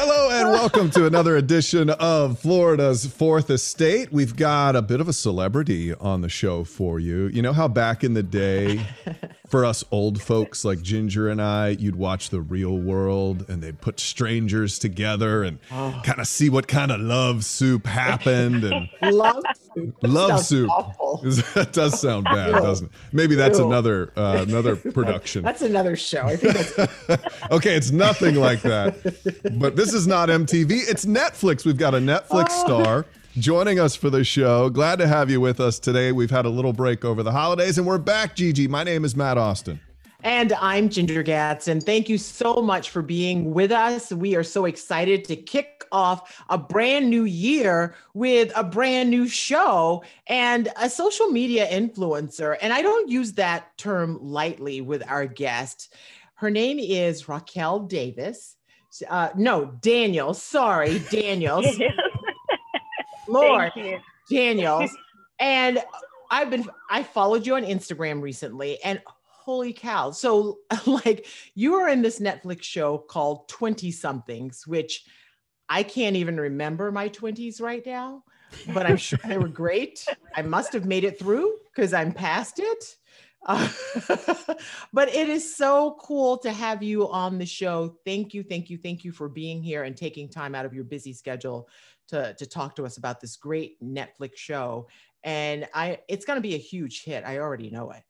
Hello and welcome to another edition of Florida's Fourth Estate. We've got a bit of a celebrity on the show for you. You know how back in the day, for us old folks like Ginger and I, you'd watch The Real World and they'd put strangers together and Oh. kind of see what kind of love soup happened and Love. That love soup. that does sound bad, doesn't it? Maybe that's Ew. another uh, another production. That's another show. I think that's okay, it's nothing like that. But this is not MTV. It's Netflix. We've got a Netflix Oh. star joining us for the show. Glad to have you with us today. We've had a little break over the holidays and we're back, Gigi. My name is Matt Austin. And I'm Ginger Gadsden. Thank you so much for being with us. We are so excited to kick off a brand new year with a brand new show and a social media influencer. And I don't use that term lightly with our guest. Her name is Raquel Davis. Uh, no, Daniel. Sorry, Daniels. Lord. Daniels. And I've been I followed you on Instagram recently and holy cow. So like you are in this Netflix show called 20 somethings which I can't even remember my 20s right now, but I'm sure they were great. I must have made it through because I'm past it. Uh, but it is so cool to have you on the show. Thank you, thank you, thank you for being here and taking time out of your busy schedule to, to talk to us about this great Netflix show. And I it's gonna be a huge hit. I already know it.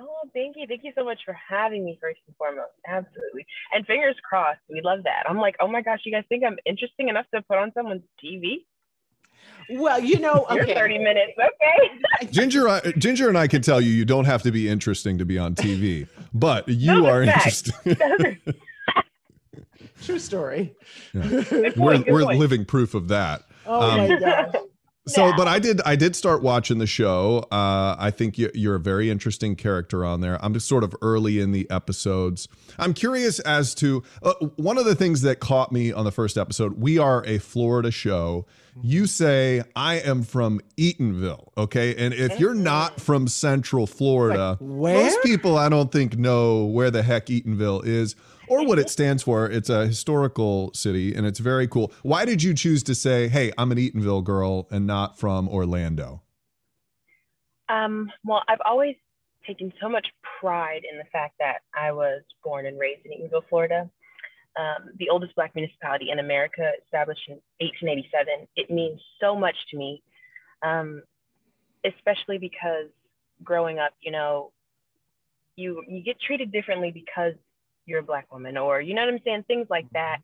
Oh, thank you. Thank you so much for having me first and foremost. Absolutely. And fingers crossed. We love that. I'm like, oh my gosh, you guys think I'm interesting enough to put on someone's TV? Well, you know, You're 30 minutes. Okay. Ginger, uh, Ginger and I can tell you, you don't have to be interesting to be on TV, but you No, are that's interesting. True story. Good we're good we're point. living proof of that. Oh Um, my gosh. So, Yeah. but I did, I did start watching the show. Uh, I think you, you're a very interesting character on there. I'm just sort of early in the episodes. I'm curious as to uh, one of the things that caught me on the first episode. We are a Florida show. You say I am from Eatonville, okay? And if you're not from Central Florida, where? most people I don't think know where the heck Eatonville is or what it stands for. It's a historical city and it's very cool. Why did you choose to say, hey, I'm an Eatonville girl and not from Orlando? Um, well, I've always taken so much pride in the fact that I was born and raised in Eatonville, Florida. Um, the oldest Black municipality in America, established in 1887. It means so much to me, um, especially because growing up, you know, you you get treated differently because you're a Black woman, or you know what I'm saying, things like that.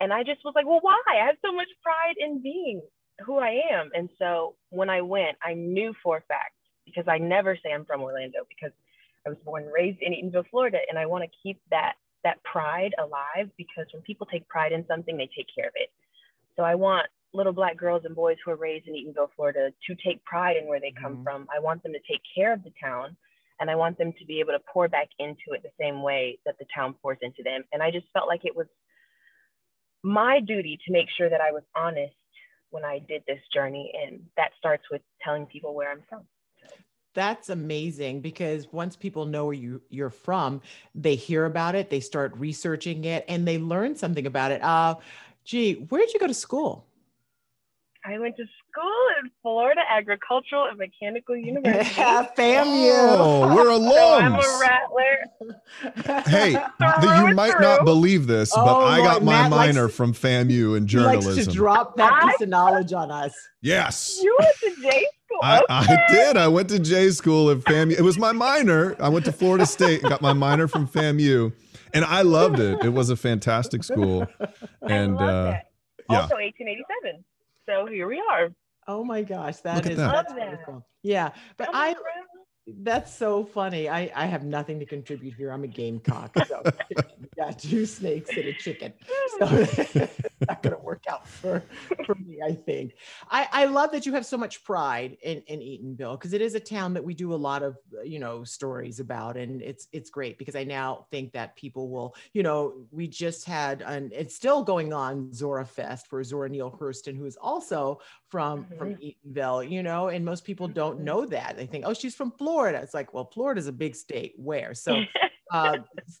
And I just was like, well, why? I have so much pride in being who I am. And so when I went, I knew for a fact because I never say I'm from Orlando because I was born and raised in Eatonville, Florida, and I want to keep that that pride alive because when people take pride in something, they take care of it. So I want little black girls and boys who are raised in Eatonville, Florida, to take pride in where they come Mhm. from. I want them to take care of the town, and I want them to be able to pour back into it the same way that the town pours into them. And I just felt like it was my duty to make sure that I was honest when I did this journey, and that starts with telling people where I'm from. That's amazing because once people know where you, you're from, they hear about it, they start researching it, and they learn something about it. Uh, gee, where'd you go to school? I went to school in Florida Agricultural and Mechanical University. FAMU. Oh, we're So I'm a alums. rattler. Hey, Through th- you might through. not believe this, but Oh, I got Lord, my Matt minor to- from FAMU in He likes to drop that piece of knowledge on us. yes. You went to J school. I, okay. I did. I went to J school at FAMU. It was my minor. I went to Florida State and got my minor from FAMU, and I loved it. It was a fantastic school. And I love uh, that. yeah. Also 1887. So here we are. Oh my gosh, that Look at is that. that's that. wonderful. Yeah, but Come I on, Rue. That's so funny. I I have nothing to contribute here. I'm a gamecock, so got two snakes and a chicken. So it's not gonna work out for for me. I think. I I love that you have so much pride in in Eatonville because it is a town that we do a lot of you know stories about, and it's it's great because I now think that people will you know we just had and it's still going on Zora Fest for Zora Neale Hurston, who is also from from Eatonville, you know, and most people don't Mhm. know that. They think, oh, she's from Florida. It's like, well, Florida's a big state. Where? So uh,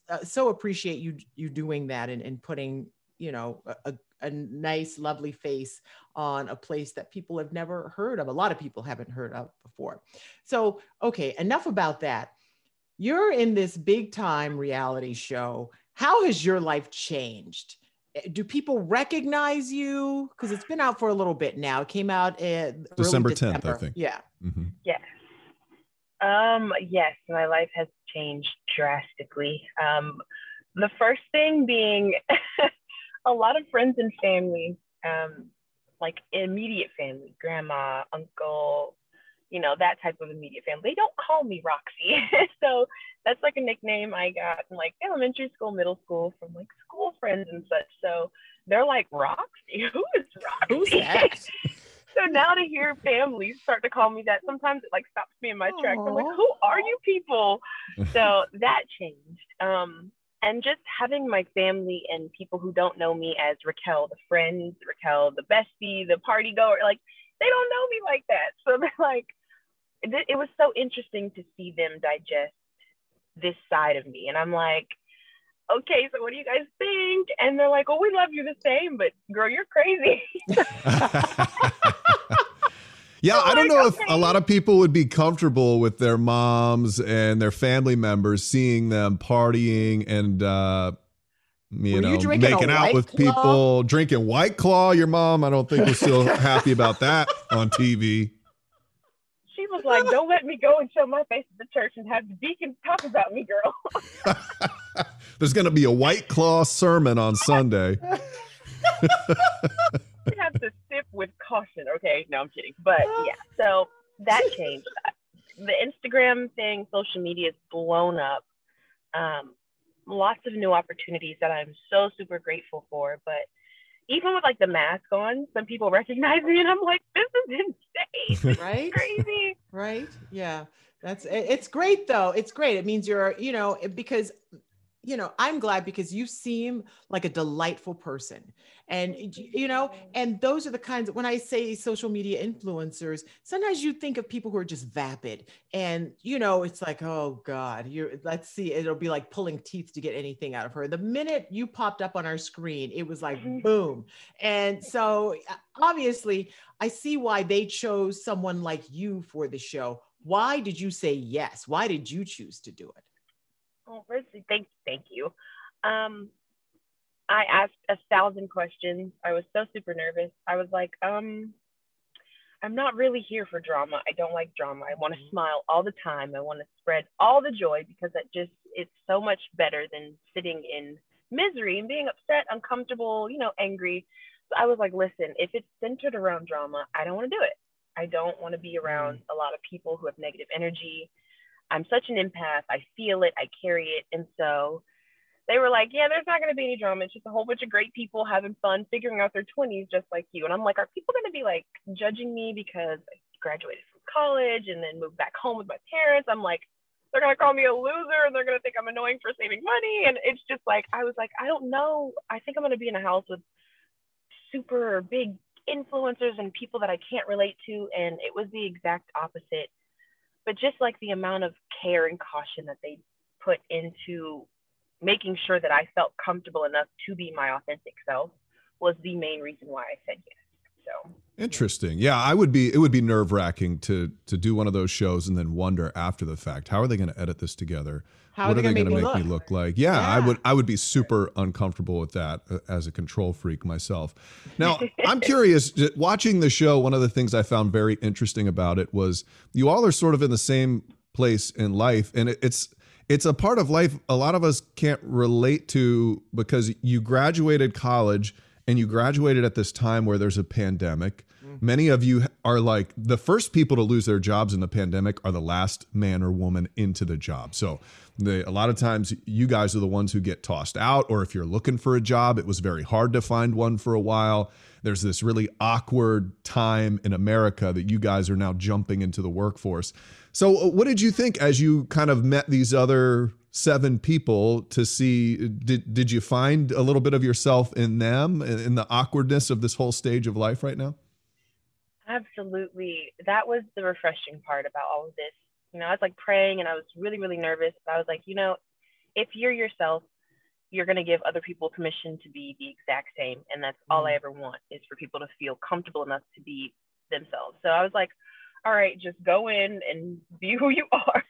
uh, so appreciate you you doing that and, and putting you know, a, a nice, lovely face on a place that people have never heard of. A lot of people haven't heard of before. So, okay, enough about that. You're in this big time reality show. How has your life changed? Eh, do people recognize you? Because it's been out for a little bit now. It came out in December 10th, I think. Yeah. Mm-hmm. Yes. Um, yes, my life has changed drastically. Um, the first thing being a lot of friends and family, um, like immediate family, grandma, uncle, you know, that type of immediate family. They don't call me Roxy. so that's like a nickname I got in like elementary school, middle school from like school friends and such. So they're like, Roxy? Who is Roxy? Who's that? so now to hear families start to call me that, sometimes it like stops me in my tracks. I'm like, who are you people? so that changed. Um, and just having my family and people who don't know me as Raquel, the friend, Raquel, the bestie, the party goer, like they don't know me like that. So they're like, it, it was so interesting to see them digest this side of me. And I'm like, okay, so what do you guys think? And they're like, oh, we love you the same, but girl, you're crazy. yeah, I don't know if a lot of people would be comfortable with their moms and their family members seeing them partying and uh you Were know you making out with claw? people, drinking white claw. Your mom, I don't think was still happy about that on TV. She was like, "Don't let me go and show my face at the church and have the deacons talk about me, girl." There's going to be a white claw sermon on Sunday. you have to sip with caution. Okay, no, I'm kidding. But yeah, so that changed. The Instagram thing, social media is blown up. Um, lots of new opportunities that I'm so super grateful for. But even with like the mask on, some people recognize me and I'm like, this is insane. Right? crazy. Right? Yeah. That's it's great though. It's great. It means you're, you know, because you know, I'm glad because you seem like a delightful person. And, you know, and those are the kinds of, when I say social media influencers, sometimes you think of people who are just vapid and, you know, it's like, oh God, you're, let's see, it'll be like pulling teeth to get anything out of her. The minute you popped up on our screen, it was like, mm-hmm. boom. And so obviously, I see why they chose someone like you for the show. Why did you say yes? Why did you choose to do it? Oh, firstly, thank thank you. Um, I asked a thousand questions. I was so super nervous. I was like, um, I'm not really here for drama. I don't like drama. I want to mm-hmm. smile all the time. I want to spread all the joy because that just it's so much better than sitting in misery and being upset, uncomfortable, you know, angry. So I was like, listen, if it's centered around drama, I don't want to do it. I don't want to be around mm-hmm. a lot of people who have negative energy. I'm such an empath. I feel it, I carry it. And so they were like, Yeah, there's not going to be any drama. It's just a whole bunch of great people having fun, figuring out their 20s just like you. And I'm like, Are people going to be like judging me because I graduated from college and then moved back home with my parents? I'm like, they're gonna call me a loser and they're gonna think I'm annoying for saving money. And it's just like I was like, I don't know. I think I'm gonna be in a house with super big influencers and people that I can't relate to. And it was the exact opposite but just like the amount of care and caution that they put into making sure that I felt comfortable enough to be my authentic self was the main reason why I said yes. So interesting. Yeah, I would be. It would be nerve wracking to to do one of those shows and then wonder after the fact how are they going to edit this together? How what are they going to make, make me look like? Yeah, yeah, I would. I would be super uncomfortable with that uh, as a control freak myself. Now, I'm curious. Watching the show, one of the things I found very interesting about it was you all are sort of in the same place in life, and it, it's it's a part of life a lot of us can't relate to because you graduated college and you graduated at this time where there's a pandemic. Many of you are like the first people to lose their jobs in the pandemic are the last man or woman into the job. So they, a lot of times you guys are the ones who get tossed out, or if you're looking for a job, it was very hard to find one for a while. There's this really awkward time in America that you guys are now jumping into the workforce. So, uh, what did you think as you kind of met these other seven people to see did did you find a little bit of yourself in them in the awkwardness of this whole stage of life right now absolutely that was the refreshing part about all of this you know i was like praying and i was really really nervous But i was like you know if you're yourself you're going to give other people permission to be the exact same. And that's all I Mm. ever want is for people to feel comfortable enough to be themselves. So I was like, all right, just go in and be who you are.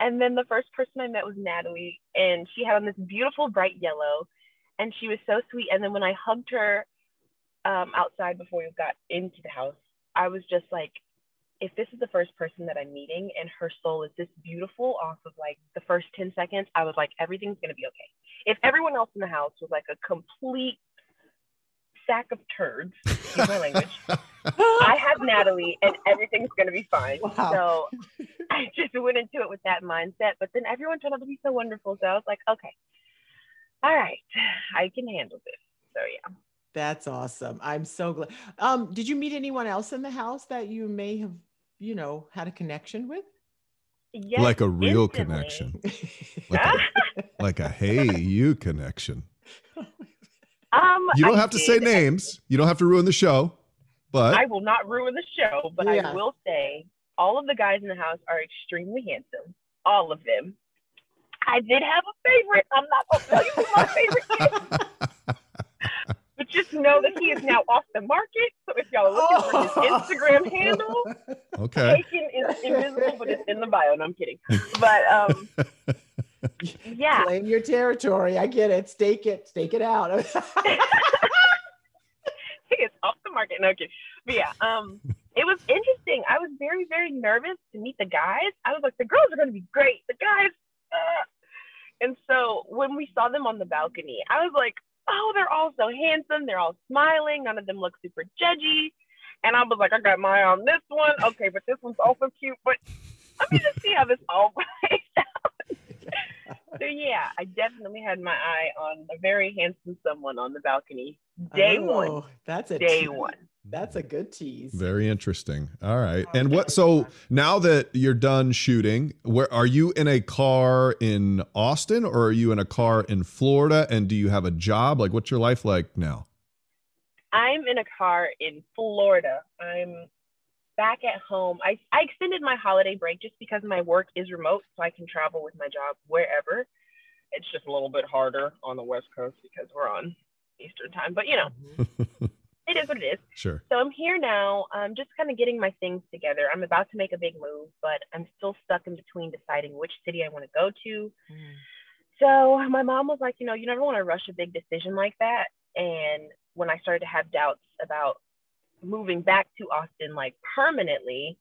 And then the first person I met was Natalie, and she had on this beautiful bright yellow, and she was so sweet. And then when I hugged her um, outside before we got into the house, I was just like, if this is the first person that I'm meeting and her soul is this beautiful off of like the first 10 seconds, I was like, everything's gonna be okay. If everyone else in the house was like a complete sack of turds, excuse my language, I have Natalie and everything's gonna be fine. Wow. So I just went into it with that mindset. But then everyone turned out to be so wonderful. So I was like, okay, all right, I can handle this. So yeah. That's awesome. I'm so glad. Um, did you meet anyone else in the house that you may have, you know, had a connection with? Yes, like a real instantly. connection, like a, like a hey you connection. um, You don't I have to say did- names. You don't have to ruin the show, but I will not ruin the show, but Yeah. I will say all of the guys in the house are extremely handsome. All of them. I did have a favorite. I'm not gonna tell you who my favorite is, but just know that he is now off the market. So if y'all are looking for his Instagram handle, okay. Taken is invisible, but it's in the bio. No, I'm kidding. But um, yeah, Claim your territory. I get it. Stake it. Stake it out. it's off the market. No, okay. But yeah, um, it was interesting. I was very, very nervous to meet the guys. I was like, the girls are going to be great. The guys. Uh. And so when we saw them on the balcony, I was like, oh, they're all so handsome. They're all smiling. None of them look super judgy. And I was like, I got my eye on this one. Okay, but this one's also cute. But let me just see how this all plays out. so yeah, I definitely had my eye on a very handsome someone on the balcony. Day oh, one. Oh, That's a Day tease. one. That's a good tease. Very interesting. All right. And what so now that you're done shooting, where are you in a car in Austin or are you in a car in Florida and do you have a job? Like what's your life like now? I'm in a car in Florida. I'm back at home. I, I extended my holiday break just because my work is remote, so I can travel with my job wherever. It's just a little bit harder on the West Coast because we're on Eastern time, but you know. it is what it is. Sure. So I'm here now. I'm just kind of getting my things together. I'm about to make a big move, but I'm still stuck in between deciding which city I want to go to. Mm. So my mom was like, you know, you never want to rush a big decision like that. And when I started to have doubts about moving back to Austin, like permanently,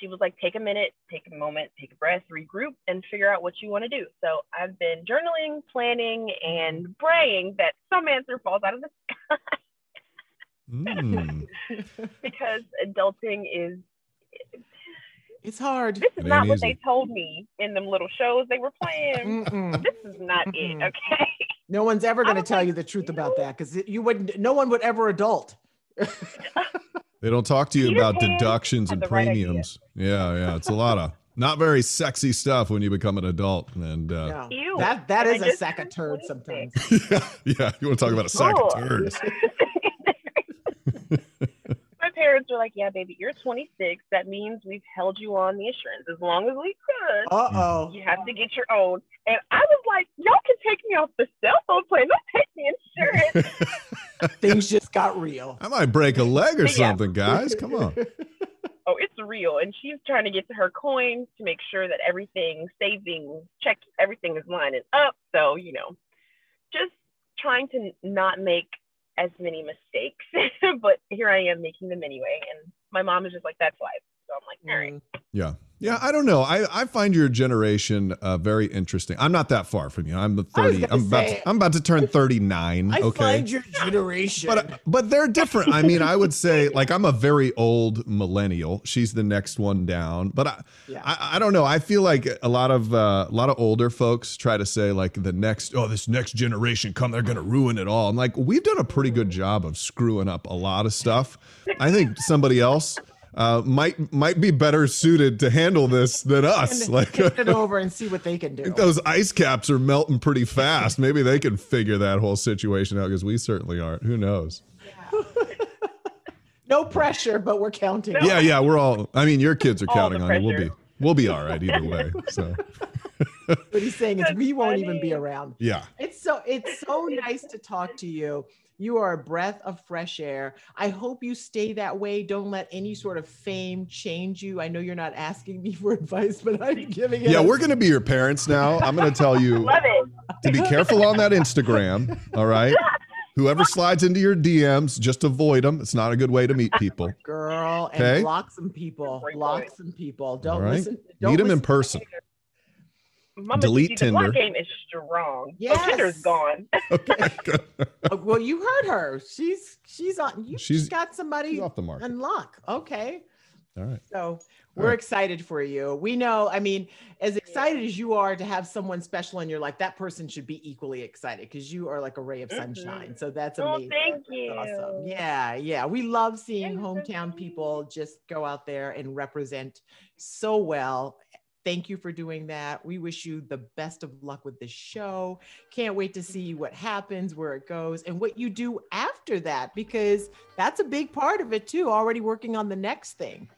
she was like, take a minute, take a moment, take a breath, regroup, and figure out what you want to do. So I've been journaling, planning, and praying that some answer falls out of the sky Mm. because adulting is It's hard. this is It not what easy. they told me in them little shows they were playing. Mm-mm. this is not it, Mm-mm. okay? No one's ever going to tell you the truth you about that because you wouldn't. No one would ever adult. They don't talk to you Peter about Pan deductions and the right premiums. yeah, yeah. It's a lot of not very sexy stuff when you become an adult. And uh, Yeah. Ew. That that And I is a sack of turned turds sometimes. yeah, yeah. You want to talk about a sack of turds? My were like, "Yeah, baby, you're 26. That means we've held you on the insurance as long as we could. Uh oh. You have to get your own." And I was like, "Y'all can take me off the cell phone plan. Don't take the insurance." Things just got real. I might break a leg or But yeah. something, guys. Come on. oh, it's real. And she's trying to get to her coins to make sure that everything, savings, check, everything is lining up. So you know, just trying to not make as many mistakes. but here I am making them anyway. And my mom is just like, "That's life." So I'm like, "All right." Yeah. Yeah, I don't know. I, I find your generation uh, very interesting. I'm not that far from you. I'm the 30. I'm about say- to, I'm about to turn 39. I okay. find your generation. but but they're different. I mean, I would say like I'm a very old millennial. She's the next one down. But I yeah. I, I don't know. I feel like a lot of uh, a lot of older folks try to say like the next oh this next generation come they're gonna ruin it all. I'm like we've done a pretty good job of screwing up a lot of stuff. I think somebody else uh, might might be better suited to handle this than us. And Like kick it over and see what they can do. those ice caps are melting pretty fast. Maybe they can figure that whole situation out because we certainly aren't. Who knows? No pressure, but we're counting. Yeah, yeah, we're all. I mean, your kids are All counting the on you. We'll be we'll be all right either way. So What he's saying is That's we won't even be around. yeah, It's so it's so nice to talk to you. You are a breath of fresh air. I hope you stay that way. Don't let any sort of fame change you. I know you're not asking me for advice, but I'm giving it. Yeah, we're going to be your parents now. I'm going to tell you to be careful on that Instagram. All right. Whoever slides into your DMs, just avoid them. It's not a good way to meet people. girl and Okay. block some people. Great Block some people. Don't right. listen. Don't Meet them in listen- person. Mama, Delete see, the game is strong. Yes. Oh, Tinder's gone. Oh, well, you heard her. She's she's on. You, She's- she's got somebody She's off the market. unlock. Okay. All right. So we're right. excited for you. We know, I mean, as excited as you are to have someone special in your life, that person should be equally excited because you are like a ray of Mhm. sunshine. So that's Oh, amazing. thank That's you. Awesome. Yeah, yeah. We love seeing Thanks so hometown much. people just go out there and represent so well. Thank you for doing that. We wish you the best of luck with the show. Can't wait to see what happens, where it goes, and what you do after that, because that's a big part of it too. Already working on the next thing.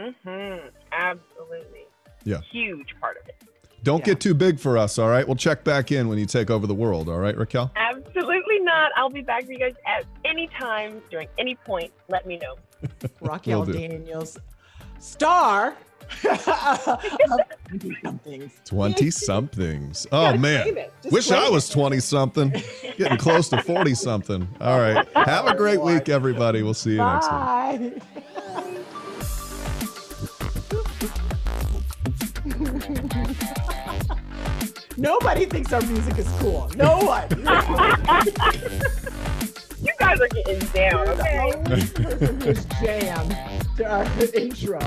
Mm-hmm. Absolutely. Yeah. Huge part of it. Don't Yeah. get too big for us. All right. We'll check back in when you take over the world. All right, Raquel? Absolutely not. I'll be back for you guys at any time during any point. Let me know. Raquel Daniels, star of 20 somethings. 20 somethings. Oh, man. claim it. Just Wish I was 20 something. Getting close to 40 something. All right. Have a great week, everybody. We'll see you next week. Bye. Nobody thinks our music is cool. No one. You guys are getting down, okay? Only person who's jammed to our intro.